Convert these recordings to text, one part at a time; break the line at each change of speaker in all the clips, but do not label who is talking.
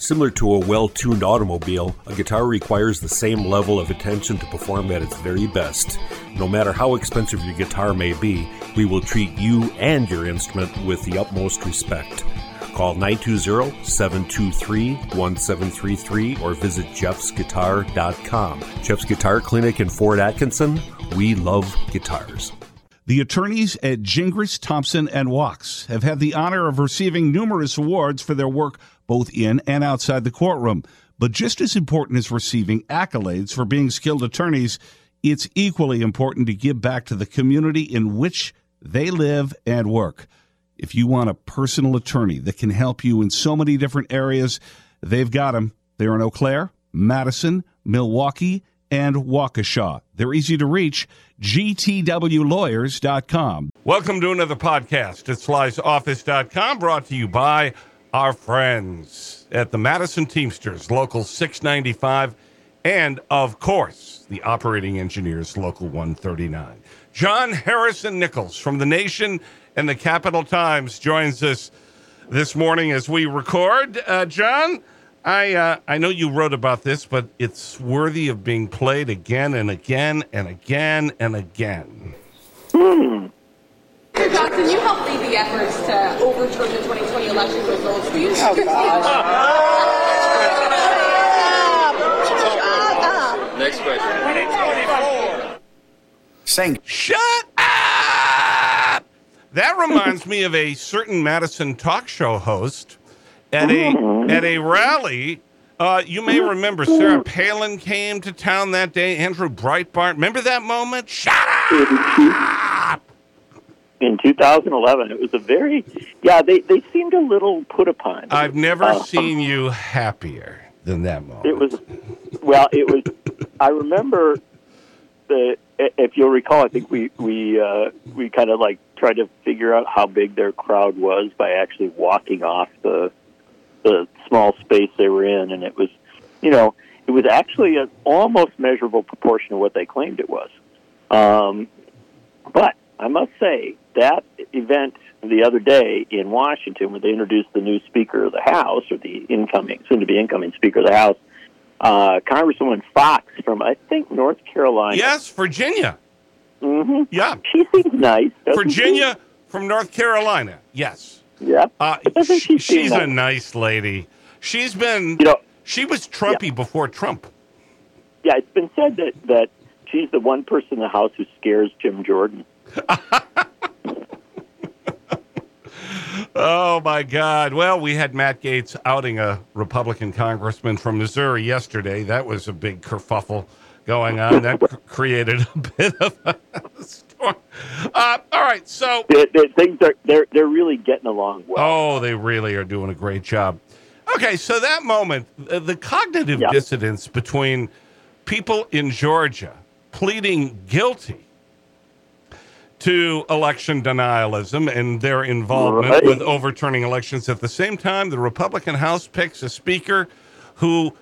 Similar to a well tuned automobile, a guitar requires the same level of attention to perform at its very best. No matter how expensive your guitar may be, we will treat you and your instrument with the utmost respect. Call 920 723 1733 or visit jeffsguitar.com. Jeff's Guitar Clinic in Fort Atkinson. We love guitars.
The attorneys at Gingras, Thompson, and Wachs have had the honor of receiving numerous awards for their work both in and outside the courtroom. But just as important as receiving accolades for being skilled attorneys, it's equally important to give back to the community in which they live and work. If you want a personal attorney that can help you in so many different areas, they've got them. They're in Eau Claire, Madison, Milwaukee, and Waukesha. They're easy to reach. GTWLawyers.com.
Welcome to another podcast at Sly'sOffice.com, brought to you by our friends at the Madison Teamsters, Local 695, and of course, the Operating Engineers, Local 139. John Harrison Nichols from The Nation and the Capital Times joins us this morning as we record. Uh, John, I uh, I know you wrote about this, but it's worthy of being played again and again and again and again.
Hmm. Mr. Johnson, you helped lead the efforts to overturn the 2020 election results. Will you oh,
Next question. Saying, shut up! That reminds me of a certain Madison talk show host at a mm-hmm. at a rally. Uh, you may remember Sarah Palin came to town that day. Andrew Breitbart. Remember that moment? Shut up!
In 2011, it was a very yeah. They they seemed a little put upon.
I've never uh, seen you happier than that moment.
It was well. It was. I remember the. If you'll recall, I think we we uh, we kind of like tried to figure out how big their crowd was by actually walking off the the small space they were in, and it was, you know, it was actually an almost measurable proportion of what they claimed it was. Um, but I must say that event the other day in Washington, where they introduced the new Speaker of the House, or the incoming, soon-to-be incoming Speaker of the House, uh, Congresswoman Foxx from I think North Carolina.
Yes, Virginia.
Mm-hmm.
Yeah,
she seems nice.
Virginia she? from North Carolina. Yes.
Yeah.
Uh, she, she's a nice lady. She's been, you know, she was Trumpy yeah. before Trump.
Yeah, it's been said that, that she's the one person in the House who scares Jim Jordan.
oh, my God. Well, we had Matt Gaetz outing a Republican congressman from Missouri yesterday. That was a big kerfuffle going on. That created a bit of a storm. Uh, all right, so
the, the things are they're they're really getting along well.
Oh, they really are doing a great job. Okay, so that moment, the cognitive yep. dissonance between people in Georgia pleading guilty to election denialism and their involvement right. with overturning elections. At the same time, the Republican House picks a speaker who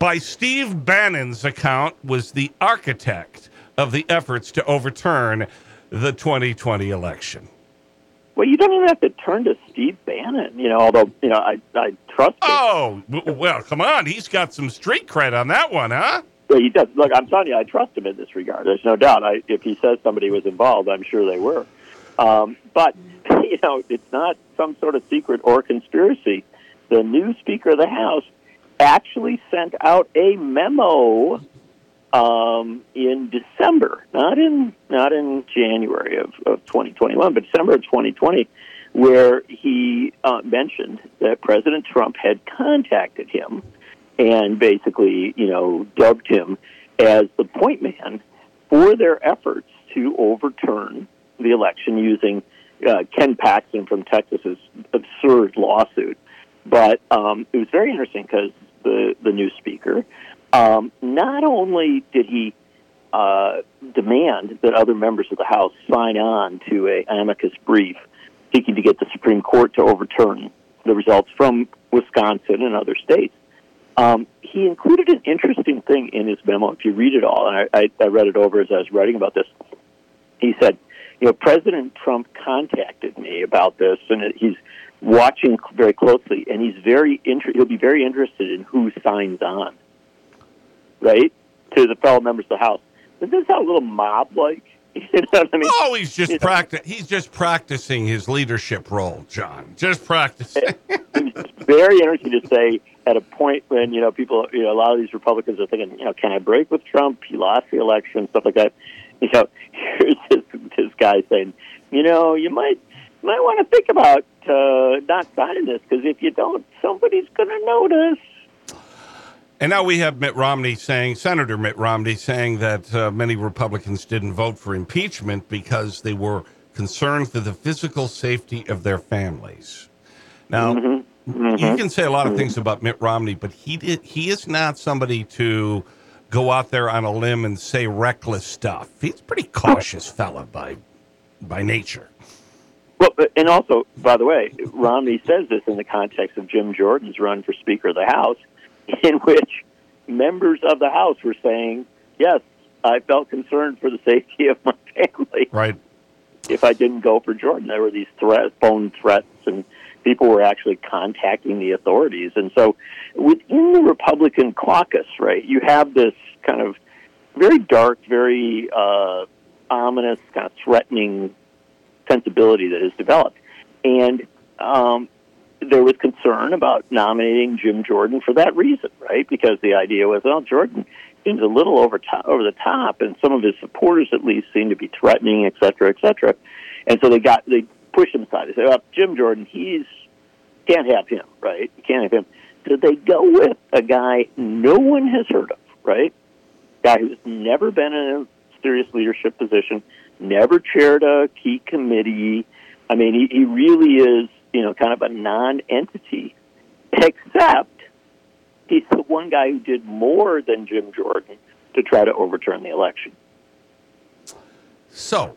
by Steve Bannon's account, was the architect of the efforts to overturn the 2020 election.
Well, you don't even have to turn to Steve Bannon, you know, although, you know, I, I trust him.
Oh, well, come on. He's got some street cred on that one, huh?
Yeah, he does. Look, I'm telling you, I trust him in this regard. There's no doubt. I, if he says somebody was involved, I'm sure they were. Um, but, you know, it's not some sort of secret or conspiracy. The new Speaker of the House actually sent out a memo um, in December, not in not in January of, of 2021, but December of 2020, where he uh, mentioned that President Trump had contacted him and basically, you know, dubbed him as the point man for their efforts to overturn the election using uh, Ken Paxton from Texas's absurd lawsuit. But um, it was very interesting because the, the new speaker, um, not only did he uh, demand that other members of the House sign on to a amicus brief seeking to get the Supreme Court to overturn the results from Wisconsin and other states. Um, he included an interesting thing in his memo. If you read it all, and I, I, I read it over as I was writing about this, he said, "You know, President Trump contacted me about this, and he's watching very closely, and he's very inter- he'll be very interested in who signs on, right, to the fellow members of the House. Does this sound a little mob-like? You know I mean?
Oh, he's just practi- He's just practicing his leadership role, John. Just practicing.
it's very interesting to say at a point when you know people, you know, a lot of these Republicans are thinking, you know, can I break with Trump? He lost the election, stuff like that. You know, here's this, this guy saying, you know, you might might want to think about uh, not signing this because if you don't, somebody's going to notice.
And now we have Mitt Romney saying, Senator Mitt Romney saying that uh, many Republicans didn't vote for impeachment because they were concerned for the physical safety of their families. Now,
Mm-hmm.
You mm-hmm. can say a lot of things about Mitt Romney, but he did, he is not somebody to go out there on a limb and say reckless stuff. He's a pretty cautious fella by by nature.
Well, and also, by the way, Romney says this in the context of Jim Jordan's run for Speaker of the House, in which members of the House were saying, "Yes, I felt concerned for the safety of my family
Right.
if I didn't go for Jordan." There were these threat, phone threats, and people were actually contacting the authorities. And so, within the Republican caucus, right, you have this kind of very dark, very uh, ominous, kind of threatening sensibility that has developed. And um, there was concern about nominating Jim Jordan for that reason, right? Because the idea was, well, Jordan seems a little over top, over the top, and some of his supporters, at least, seem to be threatening, et cetera, et cetera. And so they got they pushed him aside. They said, well, Jim Jordan, he's can't have him, right? You can't have him. So they go with a guy no one has heard of, right? Guy who's never been in a serious leadership position, never chaired a key committee. I mean, he, he really is, you know, kind of a non-entity, except he's the one guy who did more than Jim Jordan to try to overturn the election.
So,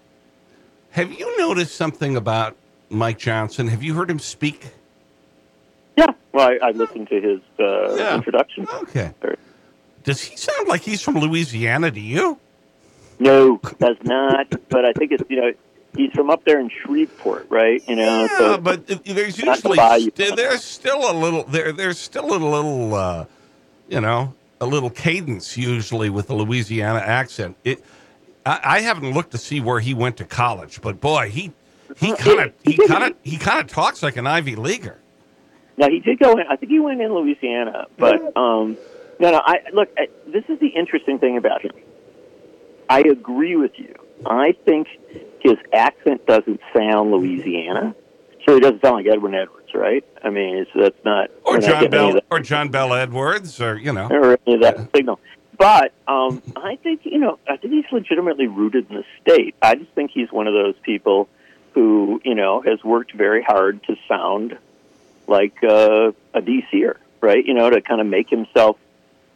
have you noticed something about Mike Johnson? Have you heard him speak?
Yeah, well, I, I listened to his uh,
Yeah.
introduction.
Okay. Does he sound like he's from Louisiana to you?
No, does not. but I think it's you know he's from up there in Shreveport, right? You know,
Yeah,
so
but there's usually st- there's still a little there there's still a little uh, you know a little cadence usually with the Louisiana accent. It I, I haven't looked to see where he went to college, but boy, he he kind of he kind of he kind of talks like an Ivy leaguer.
now he did go in. I think he went in Louisiana, but um, no, no. I look. I, this is the interesting thing about him. I agree with you. I think his accent doesn't sound Louisiana. So he doesn't sound like Edwin Edwards, right? I mean, it's, that's not
Or
we're not
John Bell or John Bell Edwards or you know.
or any of that signal. But um, I think you know, I think he's legitimately rooted in the state. I just think he's one of those people who you know has worked very hard to sound like uh, a DCer, right? You know, to kind of make himself.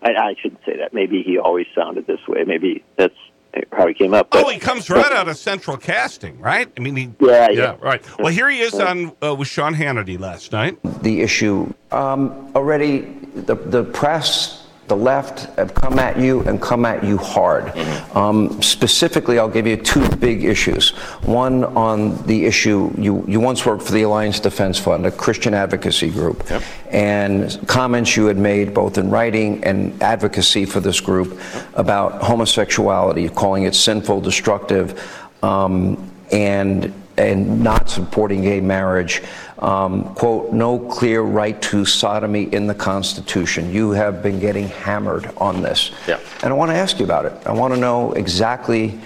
I, I shouldn't say that. Maybe he always sounded this way. Maybe that's how he came up.
Oh, he comes right out of Central Casting, right? I mean, he,
Yeah, yeah.
right. Well, here he is on uh, with Sean Hannity last night.
the issue. Um, already, the, the press, the left have come at you and come at you hard. Um, specifically, I'll give you two big issues. One on the issue you, you once worked for the Alliance Defense Fund, a Christian advocacy group, and comments you had made both in writing and advocacy for this group about homosexuality, calling it sinful, destructive. Um, and and not supporting gay marriage. Um, quote, no clear right to sodomy in the Constitution. You have been getting hammered on this.
Yeah.
And I want to ask you about it. I want to know exactly,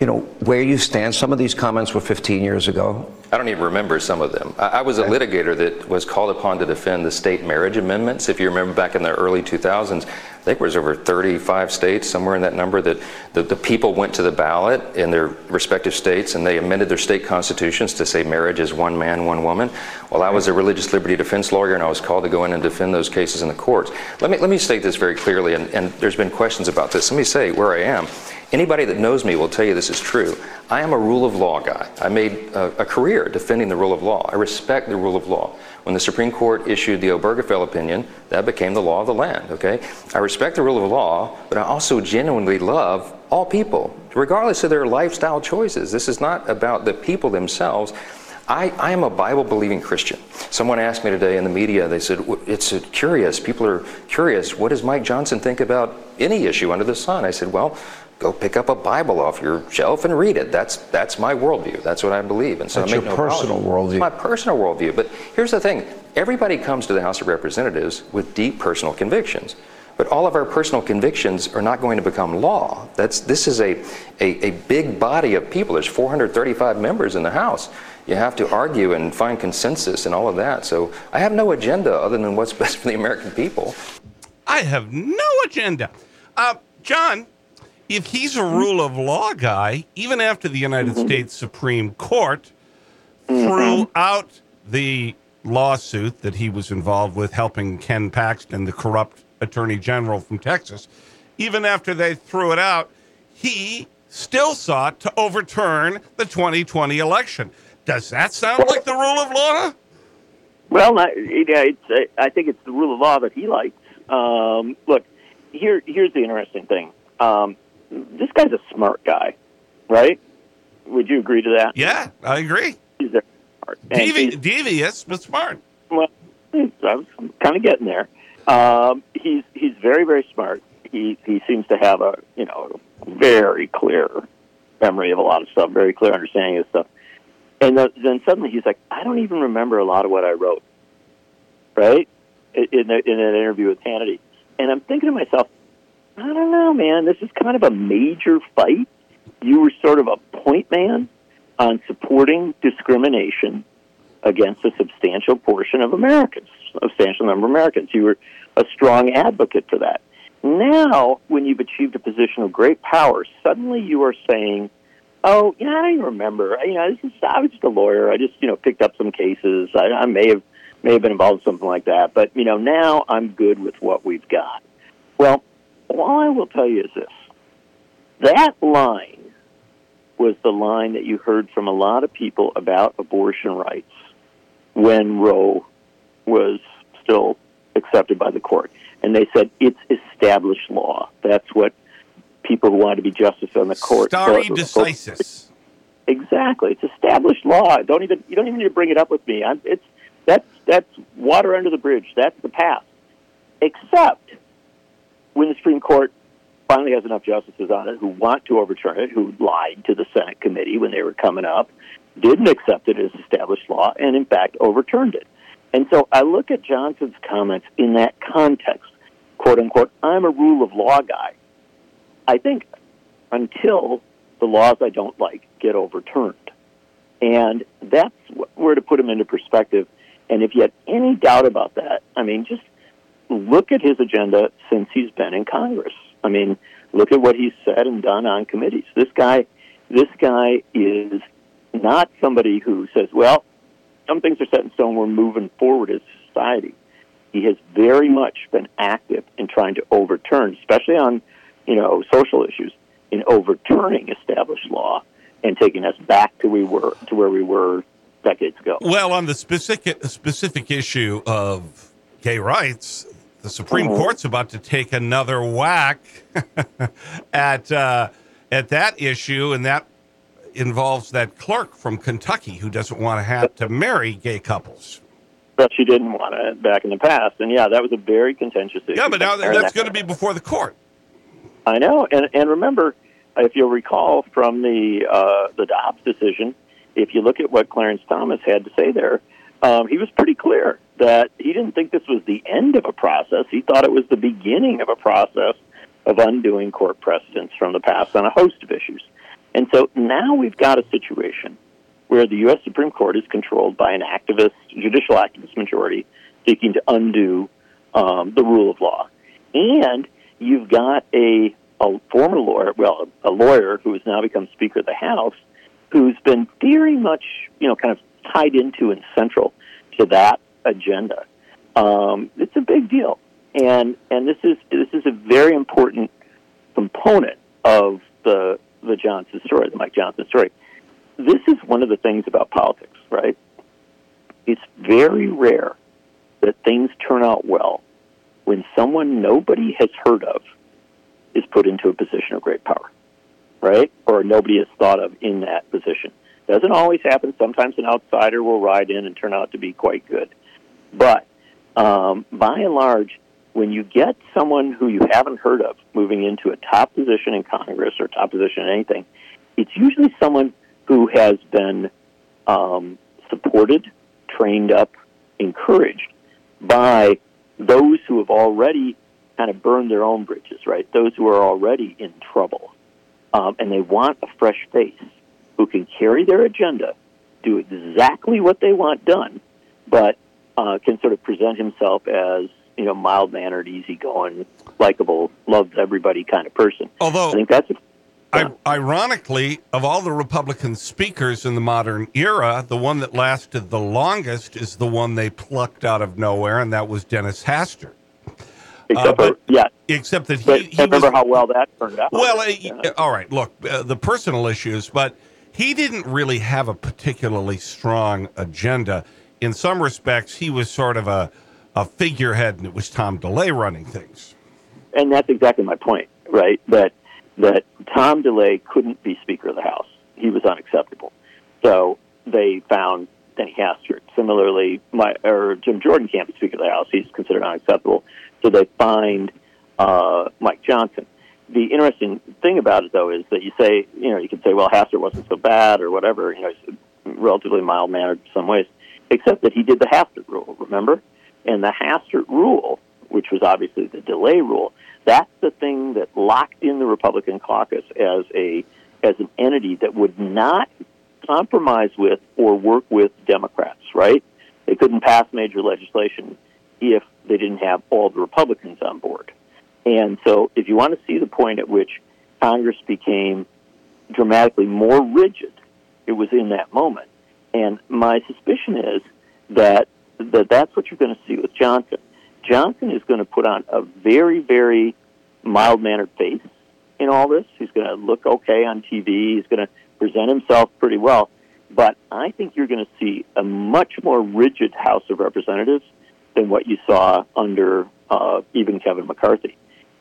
you know, where you stand. Some of these comments were 15 years ago.
I don't even remember some of them. I, I was a litigator that was called upon to defend the state marriage amendments. If you remember back in the early 2000s, I think it was over 35 states, somewhere in that number, that the, the people went to the ballot in their respective states and they amended their state constitutions to say marriage is one man, one woman. Well, I was a religious liberty defense lawyer and I was called to go in and defend those cases in the courts. Let me, let me state this very clearly, and, and there's been questions about this. Let me say where I am. Anybody that knows me will tell you this is true. I am a rule of law guy. I made a, a career defending the rule of law. I respect the rule of law. When the Supreme Court issued the Obergefell opinion, that became the law of the land, okay? I respect the rule of law, but I also genuinely love all people, regardless of their lifestyle choices. This is not about the people themselves. I, I am a Bible believing Christian. Someone asked me today in the media, they said, it's curious, people are curious, what does Mike Johnson think about any issue under the sun? I said, well, go pick up a Bible off your shelf and read it. That's that's my worldview. That's what I believe. And so
that's
I make
your
no
personal worldview.
It's my personal worldview. But here's the thing: everybody comes to the House of Representatives with deep personal convictions. But all of our personal convictions are not going to become law. That's this is a, a, a big body of people. There's 435 members in the House. You have to argue and find consensus and all of that. So I have no agenda other than what's best for the American people.
I have no agenda. Uh, John, if he's a rule of law guy, even after the United mm-hmm. States Supreme Court mm-hmm. threw out the lawsuit that he was involved with helping Ken Paxton, the corrupt attorney general from Texas, even after they threw it out, he still sought to overturn the 2020 election. Does that sound like the rule of law?
Well, I, it's, I think it's the rule of law that he likes. Um, look, here, here's the interesting thing. Um, this guy's a smart guy, right? Would you agree to that?
Yeah, I agree.
He's very smart.
Devi- devious, but smart.
Well, I was kind of getting there. Um, he's he's very very smart. He he seems to have a you know very clear memory of a lot of stuff, very clear understanding of stuff. And the, then suddenly he's like, I don't even remember a lot of what I wrote, right? In, the, in an interview with Hannity. And I'm thinking to myself, I don't know, man. This is kind of a major fight. You were sort of a point man on supporting discrimination against a substantial portion of Americans, a substantial number of Americans. You were a strong advocate for that. Now, when you've achieved a position of great power, suddenly you are saying, "Oh, yeah, I don't even remember. You know, this is, I was just a lawyer. I just, you know, picked up some cases. I, I may have may have been involved in something like that. But you know, now I'm good with what we've got." Well, all I will tell you is this that line was the line that you heard from a lot of people about abortion rights when Roe was still accepted by the court. And they said it's established law. That's what people who want to be justice on the court.
Stare decisis.
Exactly, it's established law. Don't even you don't even need to bring it up with me. I'm, it's that's that's water under the bridge. That's the past. Except when the Supreme Court finally has enough justices on it who want to overturn it, who lied to the Senate committee when they were coming up, didn't accept it as established law, and in fact overturned it. And so I look at Johnson's comments in that context, quote unquote, I'm a rule of law guy. I think until the laws I don't like get overturned. And that's where to put them into perspective. And if you had any doubt about that, I mean, just look at his agenda since he's been in Congress. I mean, look at what he's said and done on committees. This guy, this guy is not somebody who says, "Well, some things are set in stone. We're moving forward as a society." He has very much been active in trying to overturn, especially on, you know, social issues, in overturning established law and taking us back to we were to where we were decades ago.
Well, on the specific specific issue of gay rights, the Supreme uh-huh. Court's about to take another whack at uh, at that issue, and that involves that clerk from Kentucky who doesn't want to have to marry gay couples.
But she didn't want it back in the past, and yeah, that was a very contentious issue.
Yeah, but now that's going to be before the court.
I know, and and remember, if you'll recall from the uh, the Dobbs decision, if you look at what Clarence Thomas had to say there, um, he was pretty clear that he didn't think this was the end of a process. He thought it was the beginning of a process of undoing court precedents from the past on a host of issues. And so now we've got a situation where the U.S. Supreme Court is controlled by an activist, judicial activist majority seeking to undo um, the rule of law. And you've got a, a former lawyer, well, a lawyer who has now become Speaker of the House, who's been very much, you know, kind of tied into and central to that agenda. Um, it's a big deal, and and this is this is a very important component of the the Johnson story, the Mike Johnson story. This is one of the things about politics, right? It's very rare that things turn out well when someone nobody has heard of is put into a position of great power, right? Or nobody has thought of in that position. Doesn't always happen. Sometimes an outsider will ride in and turn out to be quite good. But um, by and large, when you get someone who you haven't heard of moving into a top position in Congress or top position in anything, it's usually someone who has been um, supported, trained up, encouraged by those who have already kind of burned their own bridges, right? Those who are already in trouble. Um, and they want a fresh face who can carry their agenda, do exactly what they want done, but uh, can sort of present himself as you know mild mannered, easygoing, likable, loves everybody kind of person.
Although
I think that's.
I, ironically, of all the Republican speakers in the modern era, the one that lasted the longest is the one they plucked out of nowhere, and that was Dennis Hastert.
Except uh,
but,
for, yeah.
Except that he,
but
he
remember
was,
how well that turned out.
Well, uh, all right. Look, uh, the personal issues, but he didn't really have a particularly strong agenda. In some respects, he was sort of a, a figurehead, and it was Tom DeLay running things.
And that's exactly my point, right? That that Tom DeLay couldn't be Speaker of the House. He was unacceptable. So they found Denny Hastert. Similarly, my or Jim Jordan can't be Speaker of the House. He's considered unacceptable. So they find uh, Mike Johnson. The interesting thing about it, though, is that you say, you know, you can say, well, Hastert wasn't so bad or whatever. You know, he's relatively mild mannered in some ways, except that he did the Hastert rule. Remember, and the Hastert rule, which was obviously the DeLay rule, that's the thing that locked in the Republican caucus as a as an entity that would not compromise with or work with Democrats. Right? They couldn't pass major legislation if they didn't have all the Republicans on board. And so, if you want to see the point at which Congress became dramatically more rigid, it was in that moment. And my suspicion is that that that's what you're going to see with Johnson. Johnson is going to put on a very, very mild mannered face in all this. He's going to look okay on TV. He's going to present himself pretty well. But I think you're going to see a much more rigid House of Representatives than what you saw under uh, even Kevin McCarthy.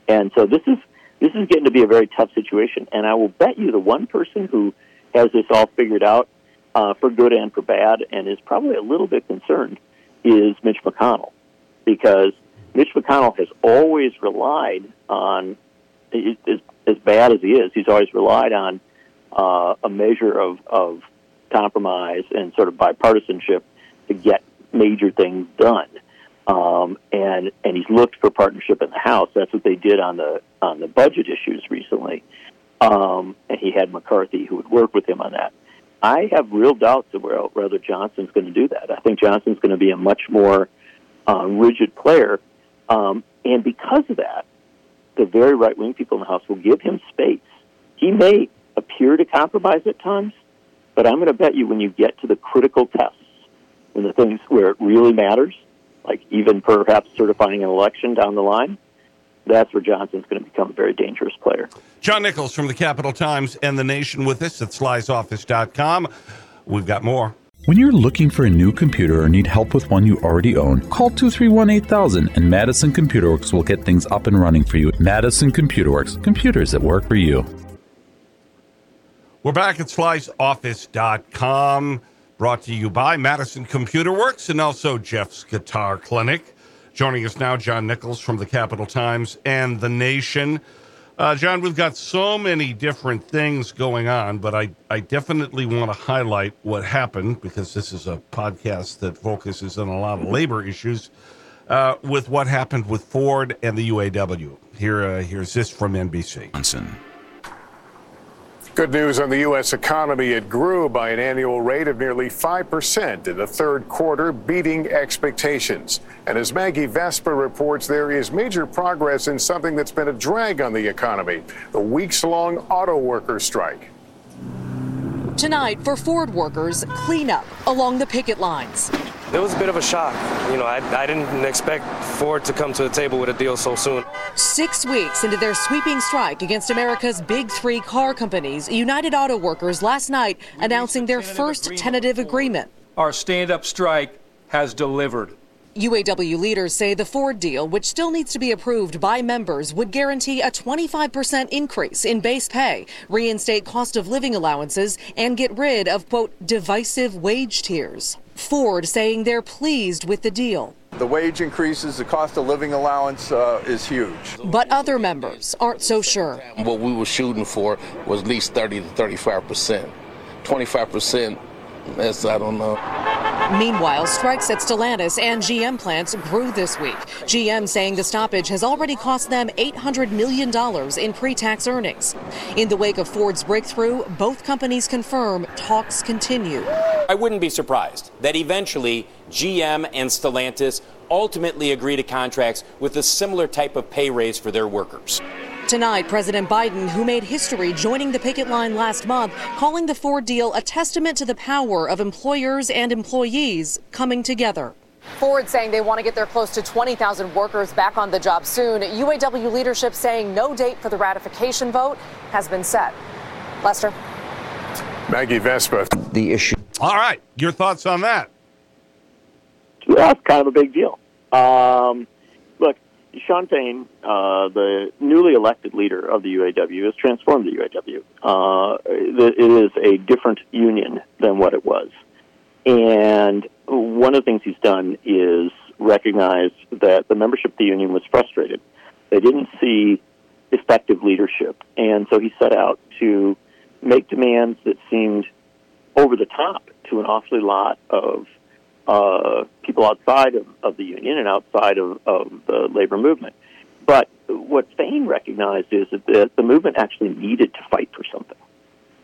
And so this is this is getting to be a very tough situation. And I will bet you the one person who has this all figured out uh, for good and for bad, and is probably a little bit concerned, is Mitch McConnell, because Mitch McConnell has always relied on, as, as bad as he is, he's always relied on uh, a measure of, of compromise and sort of bipartisanship to get major things done. Um, and and he's looked for partnership in the House. That's what they did on the on the budget issues recently. Um, and he had McCarthy who would work with him on that. I have real doubts of whether Johnson's going to do that. I think Johnson's going to be a much more uh, rigid player, um, and because of that, the very right wing people in the House will give him space. He may appear to compromise at times, but I'm going to bet you when you get to the critical tests, when the things where it really matters, like even perhaps certifying an election down the line, that's where Johnson's going to become a very dangerous player.
John Nichols from the Capital Times and The Nation with us at slysoffice.com. We've got more.
When you're looking for a new computer or need help with one you already own, call 231 8000 and Madison Computer Works will get things up and running for you. Madison Computer Works, computers that work for you.
We're back at slysoffice.com, brought to you by Madison Computer Works and also Jeff's Guitar Clinic. Joining us now, John Nichols from the Capital Times and The Nation. Uh, John, we've got so many different things going on, but I, I definitely want to highlight what happened because this is a podcast that focuses on a lot of labor issues uh, with what happened with Ford and the UAW. Here, uh, here's this from NBC.
Johnson.
Good news on the U.S. economy. It grew by an annual rate of nearly 5% in the third quarter, beating expectations. And as Maggie Vespa reports, there is major progress in something that's been a drag on the economy the weeks long auto worker strike.
Tonight, for Ford workers, cleanup along the picket lines.
It was a bit of a shock. You know, I, I didn't expect Ford to come to the table with a deal so soon.
Six weeks into their sweeping strike against America's big three car companies, United Auto Workers last night announcing their first tentative agreement.
Our stand up strike has delivered.
UAW leaders say the Ford deal, which still needs to be approved by members, would guarantee a 25% increase in base pay, reinstate cost of living allowances, and get rid of, quote, divisive wage tiers. Ford saying they're pleased with the deal.
The wage increases, the cost of living allowance uh, is huge.
But other members aren't so sure.
What we were shooting for was at least 30 to 35 percent. 25 percent that's, I don't know.
Meanwhile, strikes at Stellantis and GM plants grew this week. GM saying the stoppage has already cost them $800 million in pre tax earnings. In the wake of Ford's breakthrough, both companies confirm talks continue.
I wouldn't be surprised that eventually GM and Stellantis ultimately agree to contracts with a similar type of pay raise for their workers.
Tonight, President Biden, who made history joining the picket line last month, calling the Ford deal a testament to the power of employers and employees coming together.
Ford saying they want to get their close to 20,000 workers back on the job soon. UAW leadership saying no date for the ratification vote has been set. Lester.
Maggie Vespa.
The issue.
All right. Your thoughts on that?
Well, that's kind of a big deal. Um, Fain, uh, the newly elected leader of the UAW, has transformed the UAW. Uh, it is a different union than what it was. And one of the things he's done is recognize that the membership of the union was frustrated. They didn't see effective leadership. And so he set out to make demands that seemed over the top to an awfully lot of uh, people outside of, of the union and outside of, of the labor movement. But what Fain recognized is that the, the movement actually needed to fight for something.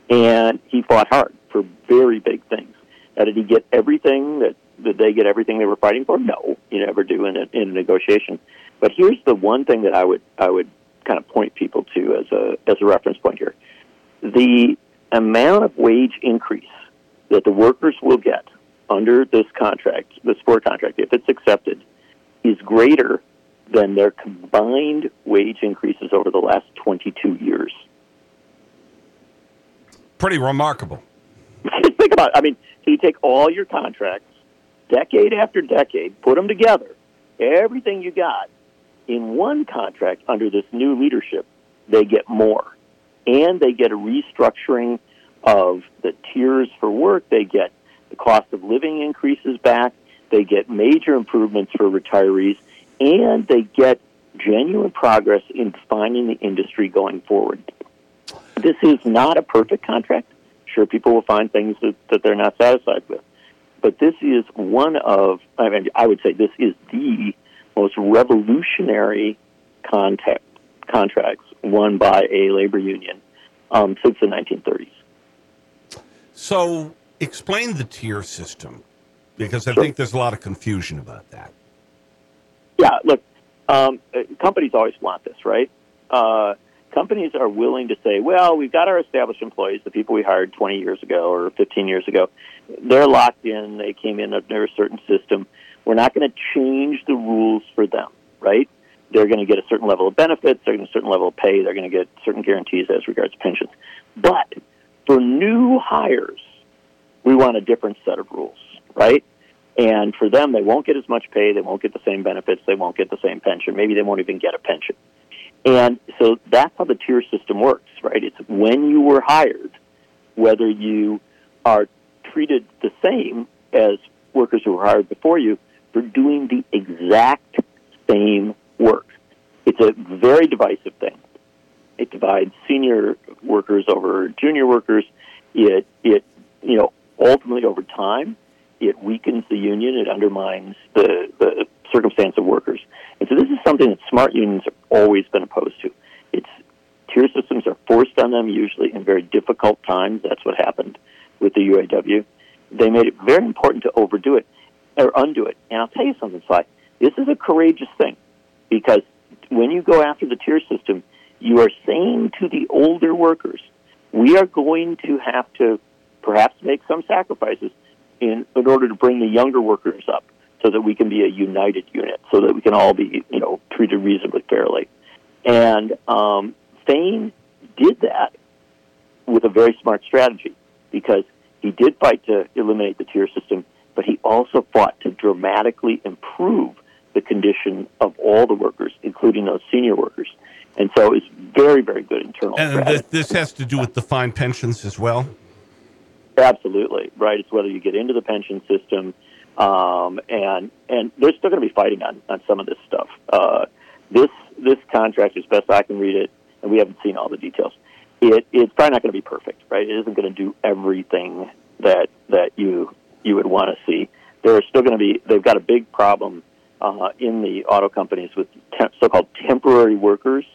And he fought hard for very big things. Now, did he get everything that did they get everything they were fighting for? No, you never do in a, in a negotiation. But here's the one thing that I would I would kind of point people to as a as a reference point here: the amount of wage increase that the workers will get under this contract, the Ford contract, if it's accepted, is greater than their combined wage increases over the last 22 years.
Pretty remarkable.
Think about it. I mean, so you take all your contracts, decade after decade, put them together, everything you got in one contract under this new leadership, they get more. And they get a restructuring of the tiers for work. They get the cost of living increases back. They get major improvements for retirees, and they get genuine progress in defining the industry going forward. This is not a perfect contract. Sure, people will find things that, that they're not satisfied with. But this is one of, I mean, I would say this is the most revolutionary contact, contracts won by a labor union um, since the 1930s.
So, explain the tier system because I sure. think there's a lot of confusion about that.
Yeah, look, um, uh, companies always want this, right? Uh, companies are willing to say, well, we've got our established employees, the people we hired 20 years ago or 15 years ago. They're locked in. They came in under a certain system. We're not going to change the rules for them, right? They're going to get a certain level of benefits. They're going to get a certain level of pay. They're going to get certain guarantees as regards pensions. But for new hires, we want a different set of rules, right? And for them, they won't get as much pay, they won't get the same benefits, they won't get the same pension. Maybe they won't even get a pension. And so that's how the tier system works, right? It's when you were hired, whether you are treated the same as workers who were hired before you for doing the exact same work. It's a very divisive thing. It divides senior workers over junior workers. It it you know ultimately over time it weakens the union. It undermines the the circumstance of workers. And so this is something that smart unions have always been opposed to. It's tier systems are forced on them usually in very difficult times. That's what happened with the UAW. They made it very important to overdo it or undo it. And I'll tell you something, Sly. This is a courageous thing because when you go after the tier system, you are saying to the older workers, we are going to have to perhaps make some sacrifices in, in order to bring the younger workers up so that we can be a united unit, so that we can all be, you know, treated reasonably fairly. And um, Fain did that with a very smart strategy because he did fight to eliminate the tier system, but he also fought to dramatically improve the condition of all the workers, including those senior workers. And so it's very, very good internal.
And this, this has to do with defined pensions as well.
Absolutely right. It's whether you get into the pension system, um, and and they're still going to be fighting on, on some of this stuff. Uh, this this contract, as best I can read it, and we haven't seen all the details. It, it's probably not going to be perfect, right? It isn't going to do everything that that you you would want to see. There are still going to be. They've got a big problem uh, in the auto companies with temp, so-called temporary workers,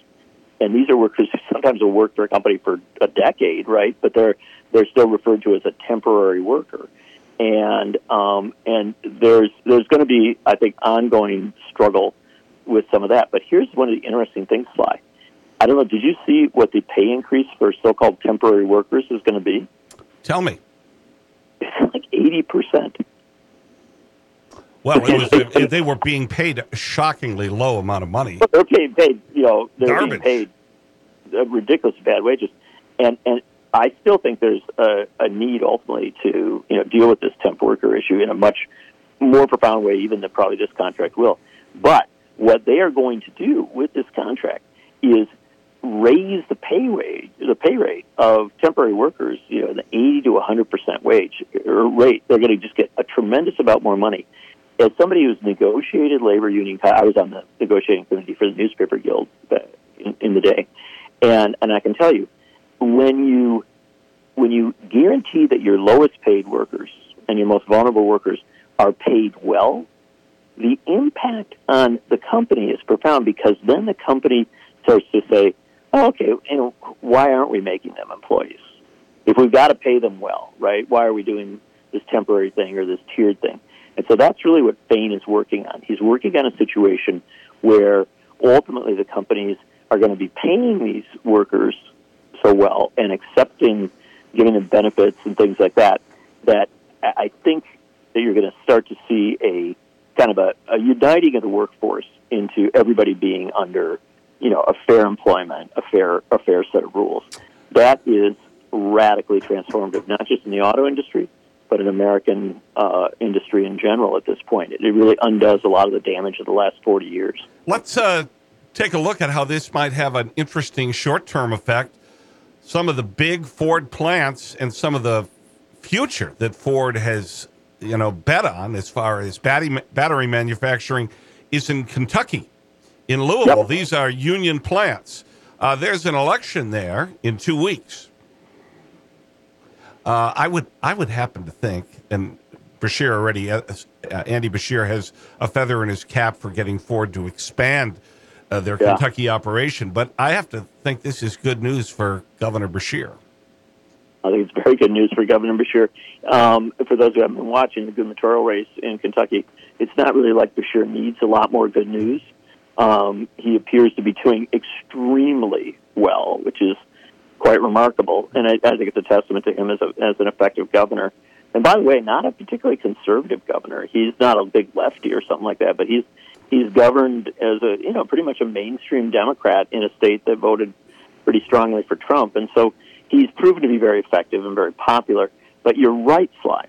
and these are workers who sometimes will work for a company for a decade, right? But they're they're still referred to as a temporary worker, and um, and there's there's going to be I think ongoing struggle with some of that. But here's one of the interesting things, Sly. I don't know. Did you see what the pay increase for so-called temporary workers is going to be?
Tell me.
It's like eighty percent.
Well, it was, they were being paid a shockingly low amount of money.
They're being paid, you know, they're
Garbage.
being paid ridiculous bad wages, and and I still think there's a, a need ultimately to you know deal with this temp worker issue in a much more profound way, even than probably this contract will. But what they are going to do with this contract is raise the pay rate, the pay rate of temporary workers, you know, the 80 to 100 percent wage or rate. They're going to just get a tremendous amount more money. As somebody who's negotiated labor union, I was on the negotiating committee for the newspaper guild uh, in, in the day, and and I can tell you, when you when you guarantee that your lowest paid workers and your most vulnerable workers are paid well, the impact on the company is profound because then the company starts to say, oh, okay, you know, why aren't we making them employees? If we've got to pay them well, right? Why are we doing this temporary thing or this tiered thing? And so that's really what Fain is working on. He's working on a situation where ultimately the companies are going to be paying these workers so well and accepting, giving them benefits and things like that, that I think that you're going to start to see a kind of a, a uniting of the workforce into everybody being under, you know, a fair employment, a fair, a fair set of rules. That is radically transformative, not just in the auto industry, but in American uh, industry in general at this point. It, it really undoes a lot of the damage of the last 40 years.
Let's uh, take a look at how this might have an interesting short term effect. Some of the big Ford plants and some of the future that Ford has, you know, bet on as far as battery, battery manufacturing is in Kentucky, in Louisville. These are union plants. Uh, there's an election there in two weeks. Uh, I would I would happen to think, and Beshear already, uh, uh, Andy Beshear has a feather in his cap for getting Ford to expand uh, their
Yeah.
Kentucky operation. But I have to think this is good news for Governor Beshear.
I think it's very good news for Governor Beshear. Um, for those who haven't been watching the gubernatorial race in Kentucky, it's not really like Beshear needs a lot more good news. Um, he appears to be doing extremely well, which is quite remarkable, and I, I think it's a testament to him as, a, as an effective governor. And by the way, not a particularly conservative governor. He's not a big lefty or something like that, but he's he's governed as a you know pretty much a mainstream Democrat in a state that voted pretty strongly for Trump, and so he's proven to be very effective and very popular. But you're right, Sly.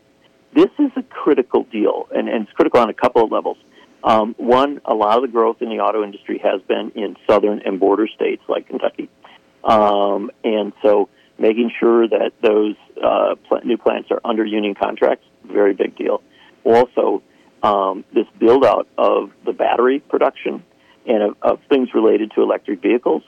This is a critical deal, and, and it's critical on a couple of levels. Um, one, a lot of the growth in the auto industry has been in southern and border states like Kentucky. Um, and so making sure that those uh, pl- new plants are under union contracts, very big deal. Also, um, this build out of the battery production and of, of things related to electric vehicles,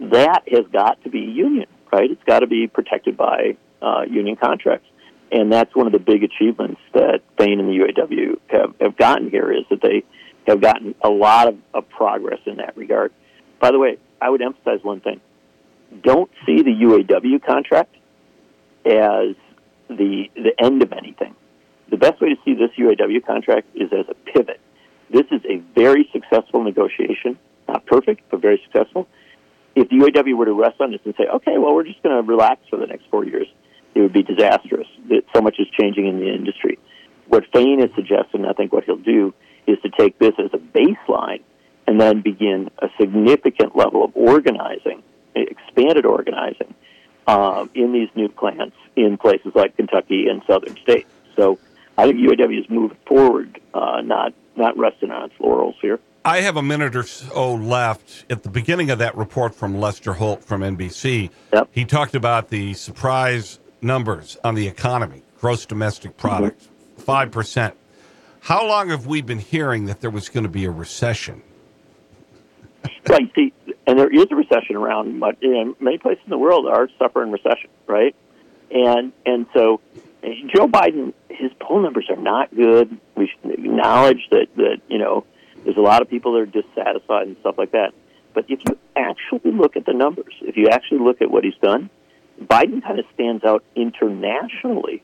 that has got to be union, right? It's got to be protected by uh, union contracts. And that's one of the big achievements that Fain and the UAW have, have gotten here is that they have gotten a lot of, of progress in that regard. By the way, I would emphasize one thing. Don't see the UAW contract as the, the end of anything. The best way to see this UAW contract is as a pivot. This is a very successful negotiation, not perfect, but very successful. If the UAW were to rest on this and say, okay, well, we're just going to relax for the next four years, it would be disastrous. So much is changing in the industry. What Fain is suggesting, I think what he'll do, is to take this as a baseline and then begin a significant level of organizing, expanded organizing, um, in these new plants in places like Kentucky and southern states. So I think UAW is moving forward, uh, not not resting on its laurels here.
I have a minute or so left. At the beginning of that report from Lester Holt from NBC,
yep.
he talked about the surprise numbers on the economy, gross domestic product, mm-hmm. 5 mm-hmm. percent. How long have we been hearing that there was going to be a recession?
Right. See, and there is a recession around. But in many places in the world are suffering recession, right? And and so Joe Biden, his poll numbers are not good. We should acknowledge that that you know there's a lot of people that are dissatisfied and stuff like that. But if you actually look at the numbers, if you actually look at what he's done, Biden kind of stands out internationally,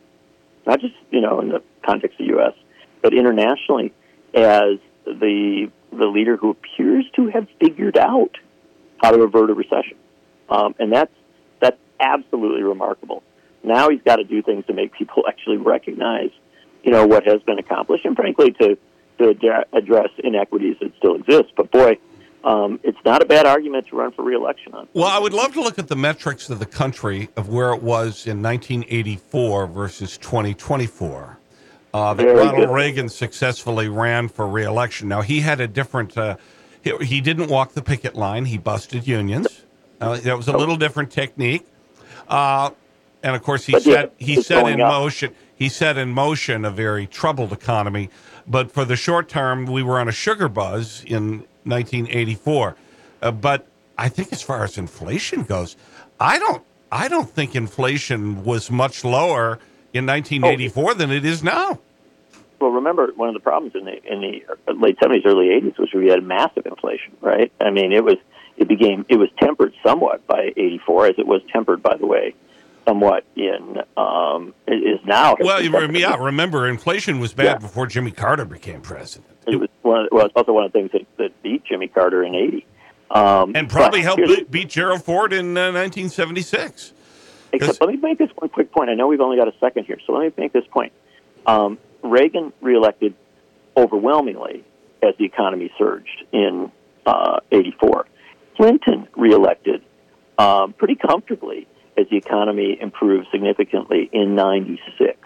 not just you know in the context of the U.S., but internationally as the the leader who appears to have figured out how to avert a recession, um, and that's that's absolutely remarkable. Now he's got to do things to make people actually recognize, you know, what has been accomplished, and frankly to to address inequities that still exist. But boy, um, it's not a bad argument to run for reelection on.
Well, I would love to look at the metrics of the country of where it was in 1984 versus 2024. Uh, that Very Ronald good. Reagan successfully ran for reelection. Now he had a different. Uh, he, he, didn't walk the picket line. He busted unions. Uh, that was a little different technique. Uh, and of course, he but set yeah, he set in up. motion he set in motion a very troubled economy but for the short term, we were on a sugar buzz in 1984. Uh, but I think as far as inflation goes, I don't I don't think inflation was much lower in 1984 oh. than it is now.
Well, remember one of the problems in the in the late 70s, early 80s was we had massive inflation, right? I mean, it was it became it was tempered somewhat by 84, as it was tempered, by the way, somewhat in um, is now.
Well, yeah, remember inflation was bad yeah. before Jimmy Carter became president.
It was one. Of, well, it's also one of the things that, that beat Jimmy Carter in '80, um,
and probably helped beat, beat Gerald Ford in uh, 1976.
Except, let me make this one quick point. I know we've only got a second here, so let me make this point. Um, Reagan reelected overwhelmingly as the economy surged in uh, '84. Clinton reelected um, pretty comfortably as the economy improved significantly in 96.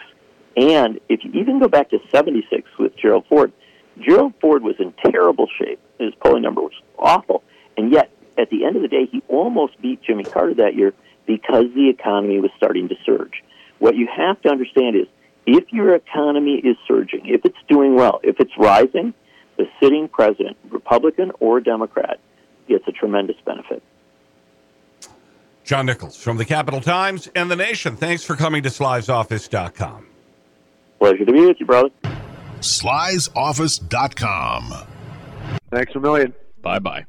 And if you even go back to 76 with Gerald Ford, Gerald Ford was in terrible shape. His polling number was awful. And yet, at the end of the day, he almost beat Jimmy Carter that year because the economy was starting to surge. What you have to understand is if your economy is surging, if it's doing well, if it's rising, the sitting president, Republican or Democrat, gets a tremendous benefit.
John Nichols from the Capital Times and The Nation. Thanks for coming to slysoffice.com.
Pleasure to be with you, brother.
Slysoffice.com.
Thanks a million.
Bye bye.